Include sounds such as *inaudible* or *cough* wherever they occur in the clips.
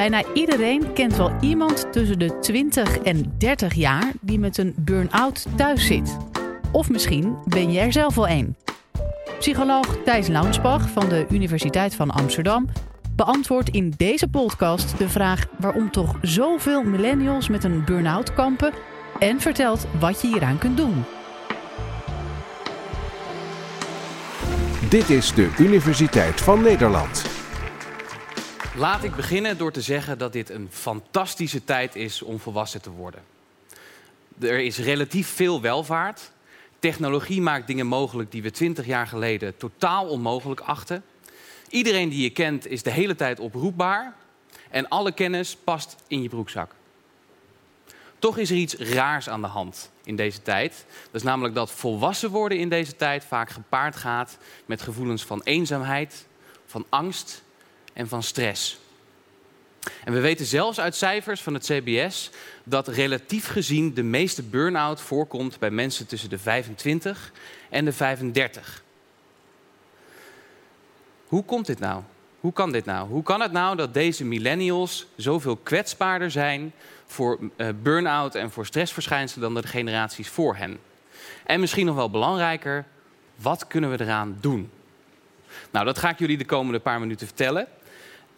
Bijna iedereen kent wel iemand tussen de 20 en 30 jaar die met een burn-out thuis zit. Of misschien ben je er zelf wel een. Psycholoog Thijs Launsbach van de Universiteit van Amsterdam beantwoordt in deze podcast de vraag waarom toch zoveel millennials met een burn-out kampen en vertelt wat je hieraan kunt doen. Dit is de Universiteit van Nederland. Laat ik beginnen door te zeggen dat dit een fantastische tijd is om volwassen te worden. Er is relatief veel welvaart. Technologie maakt dingen mogelijk die we twintig jaar geleden totaal onmogelijk achten. Iedereen die je kent is de hele tijd oproepbaar. En alle kennis past in je broekzak. Toch is er iets raars aan de hand in deze tijd. Dat is namelijk dat volwassen worden in deze tijd vaak gepaard gaat met gevoelens van eenzaamheid, van angst en van stress. En we weten zelfs uit cijfers van het CBS dat relatief gezien de meeste burn-out voorkomt bij mensen tussen de 25 en de 35. Hoe komt dit nou? Hoe kan dit nou? Hoe kan het nou dat deze millennials zoveel kwetsbaarder zijn voor uh, burn-out en voor stressverschijnselen dan de generaties voor hen? En misschien nog wel belangrijker, wat kunnen we eraan doen? Nou, dat ga ik jullie de komende paar minuten vertellen.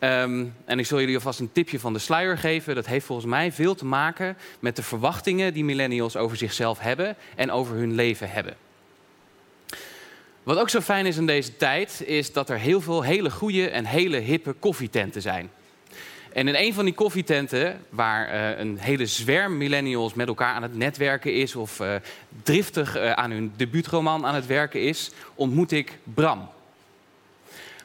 Um, en ik zal jullie alvast een tipje van de sluier geven. Dat heeft volgens mij veel te maken met de verwachtingen die millennials over zichzelf hebben en over hun leven hebben. Wat ook zo fijn is in deze tijd, is dat er heel veel hele goede en hele hippe koffietenten zijn. En in een van die koffietenten, waar uh, een hele zwerm millennials met elkaar aan het netwerken is, of uh, driftig uh, aan hun debuutroman aan het werken is, ontmoet ik Bram.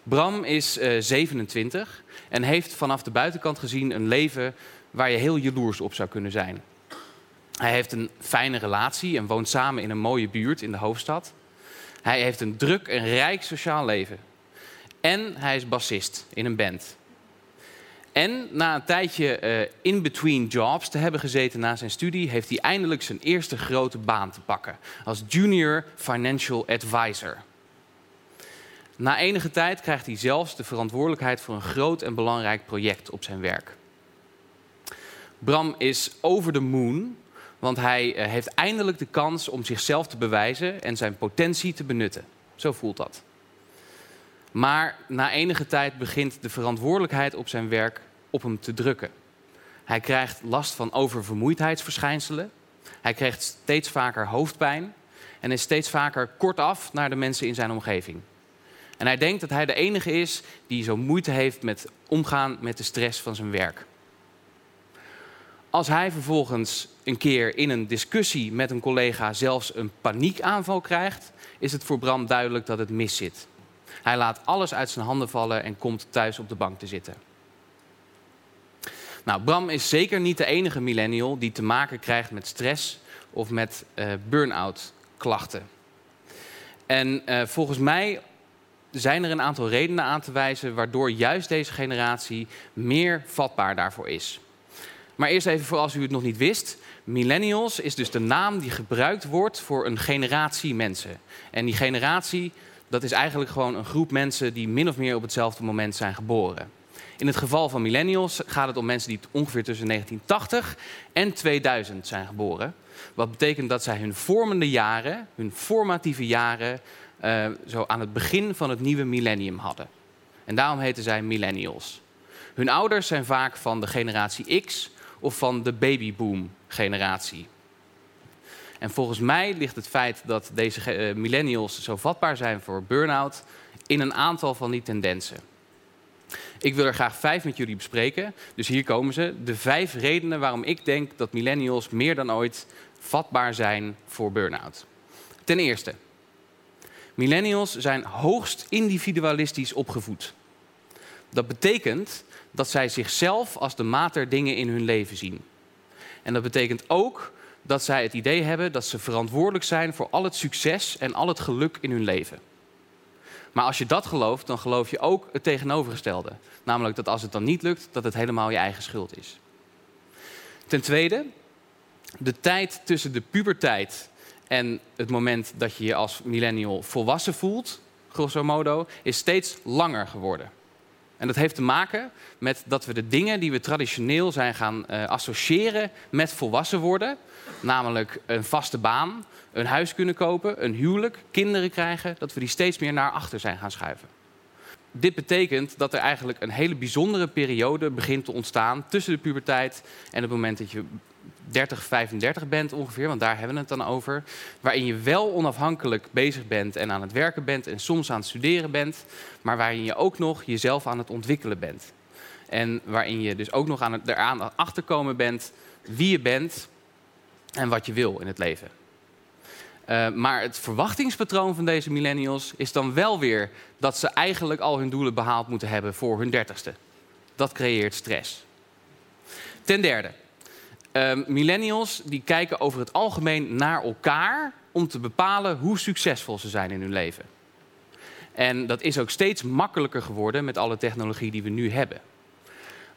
Bram is 27 en heeft vanaf de buitenkant gezien een leven waar je heel jaloers op zou kunnen zijn. Hij heeft een fijne relatie en woont samen in een mooie buurt in de hoofdstad. Hij heeft een druk en rijk sociaal leven. En hij is bassist in een band. En na een tijdje uh, in between jobs te hebben gezeten na zijn studie, heeft hij eindelijk zijn eerste grote baan te pakken als junior financial advisor. Na enige tijd krijgt hij zelfs de verantwoordelijkheid voor een groot en belangrijk project op zijn werk. Bram is over de moon, want hij eh, heeft eindelijk de kans om zichzelf te bewijzen en zijn potentie te benutten. Zo voelt dat. Maar na enige tijd begint de verantwoordelijkheid op zijn werk op hem te drukken. Hij krijgt last van oververmoeidheidsverschijnselen. Hij krijgt steeds vaker hoofdpijn en is steeds vaker kortaf naar de mensen in zijn omgeving. En hij denkt dat hij de enige is die zo moeite heeft met omgaan met de stress van zijn werk. Als hij vervolgens een keer in een discussie met een collega zelfs een paniekaanval krijgt, is het voor Bram duidelijk dat het mis zit. Hij laat alles uit zijn handen vallen en komt thuis op de bank te zitten. Nou, Bram is zeker niet de enige millennial die te maken krijgt met stress of met uh, burn-out klachten. En uh, volgens mij zijn er een aantal redenen aan te wijzen waardoor juist deze generatie meer vatbaar daarvoor is. Maar eerst even voor als u het nog niet wist. Millennials is dus de naam die gebruikt wordt voor een generatie mensen. En die generatie, dat is eigenlijk gewoon een groep mensen die min of meer op hetzelfde moment zijn geboren. In het geval van millennials gaat het om mensen die ongeveer tussen 1980 en 2000 zijn geboren. Wat betekent dat zij hun vormende jaren, hun formatieve jaren, uh, zo aan het begin van het nieuwe millennium hadden. En daarom heten zij millennials. Hun ouders zijn vaak van de generatie X of van de babyboom-generatie. En volgens mij ligt het feit dat deze uh, millennials zo vatbaar zijn voor burn-out in een aantal van die tendensen. Ik wil er graag vijf met jullie bespreken. Dus hier komen ze. De vijf redenen waarom ik denk dat millennials meer dan ooit vatbaar zijn voor burn-out. Ten eerste, Millennials zijn hoogst individualistisch opgevoed. Dat betekent dat zij zichzelf als de maat der dingen in hun leven zien. En dat betekent ook dat zij het idee hebben dat ze verantwoordelijk zijn voor al het succes en al het geluk in hun leven. Maar als je dat gelooft, dan geloof je ook het tegenovergestelde. Namelijk dat als het dan niet lukt, dat het helemaal je eigen schuld is. Ten tweede, de tijd tussen de puberteit en het moment dat je je als millennial volwassen voelt, grosso modo, is steeds langer geworden. En dat heeft te maken met dat we de dingen die we traditioneel zijn gaan uh, associëren met volwassen worden, namelijk een vaste baan, een huis kunnen kopen, een huwelijk, kinderen krijgen, dat we die steeds meer naar achter zijn gaan schuiven. Dit betekent dat er eigenlijk een hele bijzondere periode begint te ontstaan tussen de puberteit en het moment dat je 30, 35 bent ongeveer, want daar hebben we het dan over. Waarin je wel onafhankelijk bezig bent en aan het werken bent en soms aan het studeren bent, maar waarin je ook nog jezelf aan het ontwikkelen bent. En waarin je dus ook nog aan het, eraan achterkomen bent wie je bent en wat je wil in het leven. Uh, maar het verwachtingspatroon van deze millennials is dan wel weer dat ze eigenlijk al hun doelen behaald moeten hebben voor hun dertigste. Dat creëert stress. Ten derde, uh, millennials die kijken over het algemeen naar elkaar om te bepalen hoe succesvol ze zijn in hun leven. En dat is ook steeds makkelijker geworden met alle technologie die we nu hebben.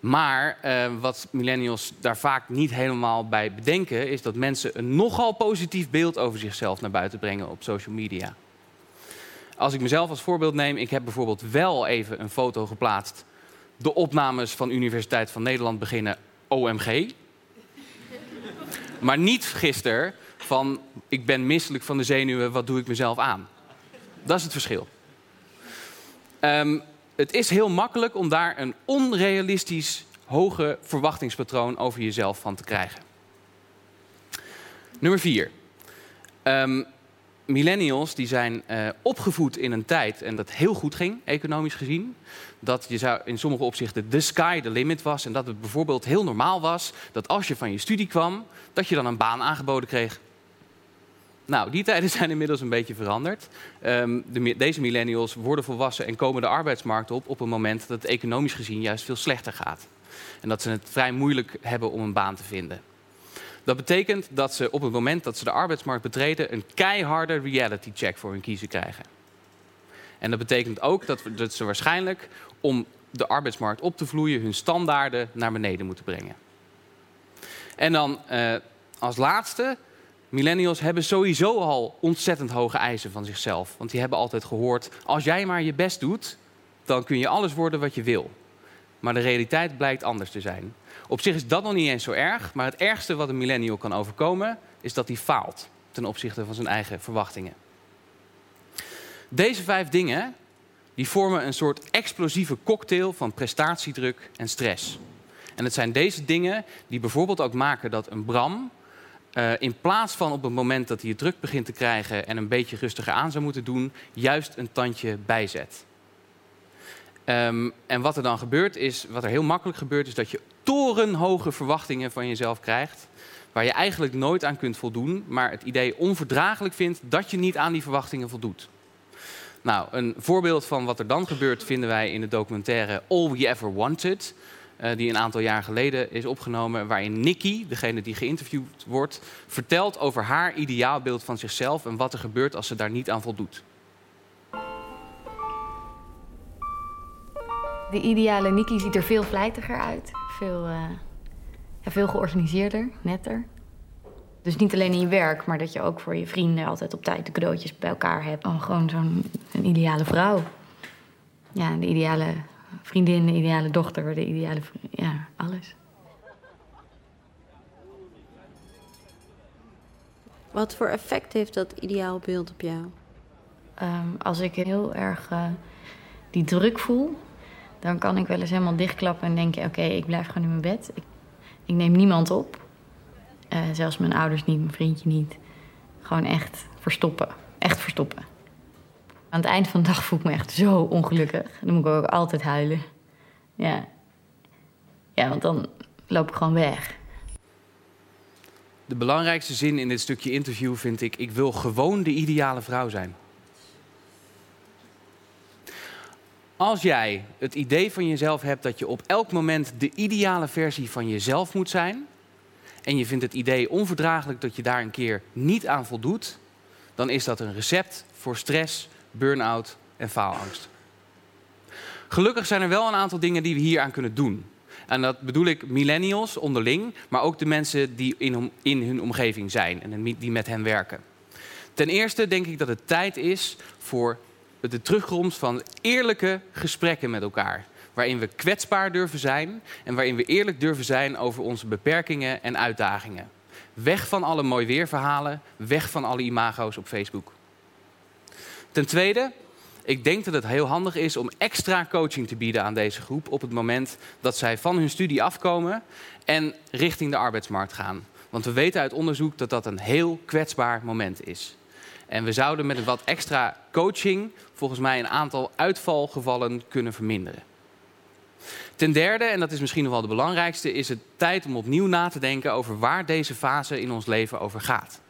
Maar uh, wat millennials daar vaak niet helemaal bij bedenken, is dat mensen een nogal positief beeld over zichzelf naar buiten brengen op social media. Als ik mezelf als voorbeeld neem, ik heb bijvoorbeeld wel even een foto geplaatst. De opnames van Universiteit van Nederland beginnen OMG. Maar niet gisteren van ik ben misselijk van de zenuwen, wat doe ik mezelf aan? Dat is het verschil. Um, het is heel makkelijk om daar een onrealistisch hoge verwachtingspatroon over jezelf van te krijgen. Nummer vier. Um, millennials die zijn uh, opgevoed in een tijd en dat heel goed ging, economisch gezien. Dat je zou in sommige opzichten de sky the limit was. En dat het bijvoorbeeld heel normaal was dat als je van je studie kwam, dat je dan een baan aangeboden kreeg. Nou, die tijden *laughs* zijn inmiddels een beetje veranderd. Um, de, deze millennials worden volwassen en komen de arbeidsmarkt op op een moment dat het economisch gezien juist veel slechter gaat. En dat ze het vrij moeilijk hebben om een baan te vinden. Dat betekent dat ze op het moment dat ze de arbeidsmarkt betreden een keiharde reality check voor hun kiezen krijgen. En dat betekent ook dat, ze waarschijnlijk om de arbeidsmarkt op te vloeien hun standaarden naar beneden moeten brengen. En dan uh, als laatste Millennials hebben sowieso al ontzettend hoge eisen van zichzelf. Want die hebben altijd gehoord: als jij maar je best doet, dan kun je alles worden wat je wil. Maar de realiteit blijkt anders te zijn. Op zich is dat nog niet eens zo erg, maar het ergste wat een millennial kan overkomen, is dat hij faalt ten opzichte van zijn eigen verwachtingen. Deze vijf dingen die vormen een soort explosieve cocktail van prestatiedruk en stress. En het zijn deze dingen die bijvoorbeeld ook maken dat een Bram uh, in plaats van op het moment dat hij het druk begint te krijgen en een beetje rustiger aan zou moeten doen, juist een tandje bijzet. Um, en wat er dan gebeurt is, wat er heel makkelijk gebeurt, is dat je torenhoge verwachtingen van jezelf krijgt. Waar je eigenlijk nooit aan kunt voldoen, maar het idee onverdraaglijk vindt dat je niet aan die verwachtingen voldoet. Nou, een voorbeeld van wat er dan gebeurt vinden wij in de documentaire All We Ever Wanted. Uh, die een aantal jaar geleden is opgenomen, waarin Nikki, degene die geïnterviewd wordt, vertelt over haar ideaalbeeld van zichzelf en wat er gebeurt als ze daar niet aan voldoet. De ideale Nikki ziet er veel vlijtiger uit, veel, uh, ja, veel georganiseerder, netter. Dus niet alleen in je werk, maar dat je ook voor je vrienden altijd op tijd de cadeautjes bij elkaar hebt. Oh, gewoon zo'n ideale vrouw. Ja, de ideale vriendin, de ideale dochter, de ideale... Ja, alles. Wat voor effect heeft dat ideaalbeeld op jou? Um, als ik heel erg uh, die druk voel, dan kan ik wel eens helemaal dichtklappen en denken: oké, ik blijf gewoon in mijn bed. Ik, neem niemand op. Uh, zelfs mijn ouders niet, mijn vriendje niet. Gewoon echt verstoppen. Echt verstoppen. Aan het eind van de dag voel ik me echt zo ongelukkig. Dan moet ik ook altijd huilen. Ja. Ja, want dan loop ik gewoon weg. De belangrijkste zin in dit stukje interview vind ik: ik wil gewoon de ideale vrouw zijn. Als jij het idee van jezelf hebt dat je op elk moment de ideale versie van jezelf moet zijn, en je vindt het idee onverdraaglijk dat je daar een keer niet aan voldoet, dan is dat een recept voor stress, burn-out en faalangst. Gelukkig zijn er wel een aantal dingen die we hier aan kunnen doen. En dat bedoel ik millennials onderling, maar ook de mensen die in, in hun omgeving zijn en die met hen werken. Ten eerste denk ik dat het tijd is voor de terugkomst van eerlijke gesprekken met elkaar. waarin we kwetsbaar durven zijn en waarin we eerlijk durven zijn over onze beperkingen en uitdagingen. Weg van alle mooi weerverhalen, weg van alle imago's op Facebook. Ten tweede, ik denk dat het heel handig is om extra coaching te bieden aan deze groep op het moment dat zij van hun studie afkomen en richting de arbeidsmarkt gaan. Want we weten uit onderzoek dat dat een heel kwetsbaar moment is. En we zouden met een wat extra coaching volgens mij een aantal uitvalgevallen kunnen verminderen. Ten derde, en dat is misschien nog wel de belangrijkste, is het tijd om opnieuw na te denken over waar deze fase in ons leven over gaat.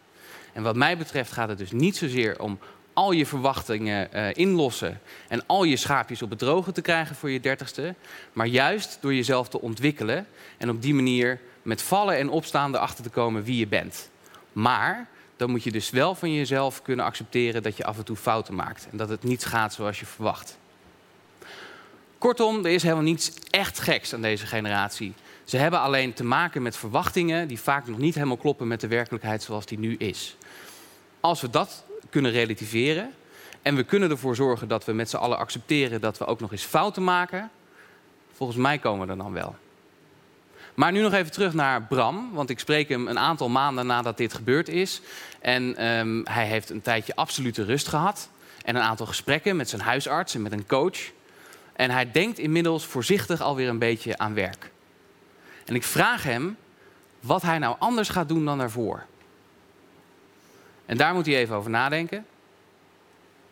En wat mij betreft gaat het dus niet zozeer om al je verwachtingen uh, inlossen en al je schaapjes op het droge te krijgen voor je dertigste, maar juist door jezelf te ontwikkelen en op die manier met vallen en opstaan erachter te komen wie je bent. Maar dan moet je dus wel van jezelf kunnen accepteren dat je af en toe fouten maakt en dat het niet gaat zoals je verwacht. Kortom, er is helemaal niets echt geks aan deze generatie. Ze hebben alleen te maken met verwachtingen die vaak nog niet helemaal kloppen met de werkelijkheid zoals die nu is. Als we dat kunnen relativeren en we kunnen ervoor zorgen dat we met z'n allen accepteren dat we ook nog eens fouten maken, volgens mij komen we er dan wel. Maar nu nog even terug naar Bram, want ik spreek hem een aantal maanden nadat dit gebeurd is. En um, hij heeft een tijdje absolute rust gehad en een aantal gesprekken met zijn huisarts en met een coach. En hij denkt inmiddels voorzichtig alweer een beetje aan werk. En ik vraag hem wat hij nou anders gaat doen dan daarvoor. En daar moet hij even over nadenken.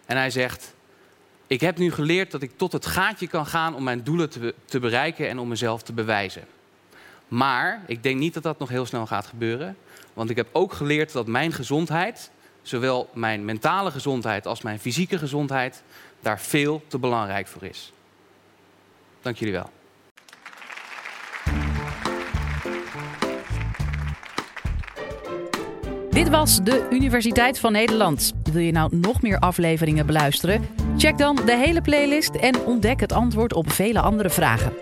En hij zegt: Ik heb nu geleerd dat ik tot het gaatje kan gaan om mijn doelen te bereiken en om mezelf te bewijzen. Maar ik denk niet dat dat nog heel snel gaat gebeuren. Want ik heb ook geleerd dat mijn gezondheid, zowel mijn mentale gezondheid als mijn fysieke gezondheid, daar veel te belangrijk voor is. Dank jullie wel. Dit was de Universiteit van Nederland. Wil je nou nog meer afleveringen beluisteren? Check dan de hele playlist en ontdek het antwoord op vele andere vragen.